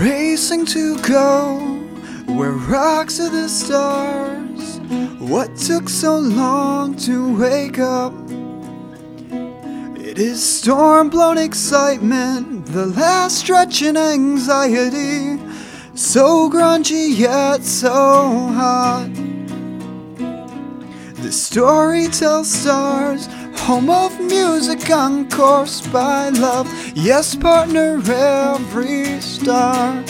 racing to go where rocks are the stars. What took so long to wake up? It is storm blown excitement, the last stretch in anxiety. So grungy yet so hot. The story tells stars, home of music concourse by love. Yes, partner, every star.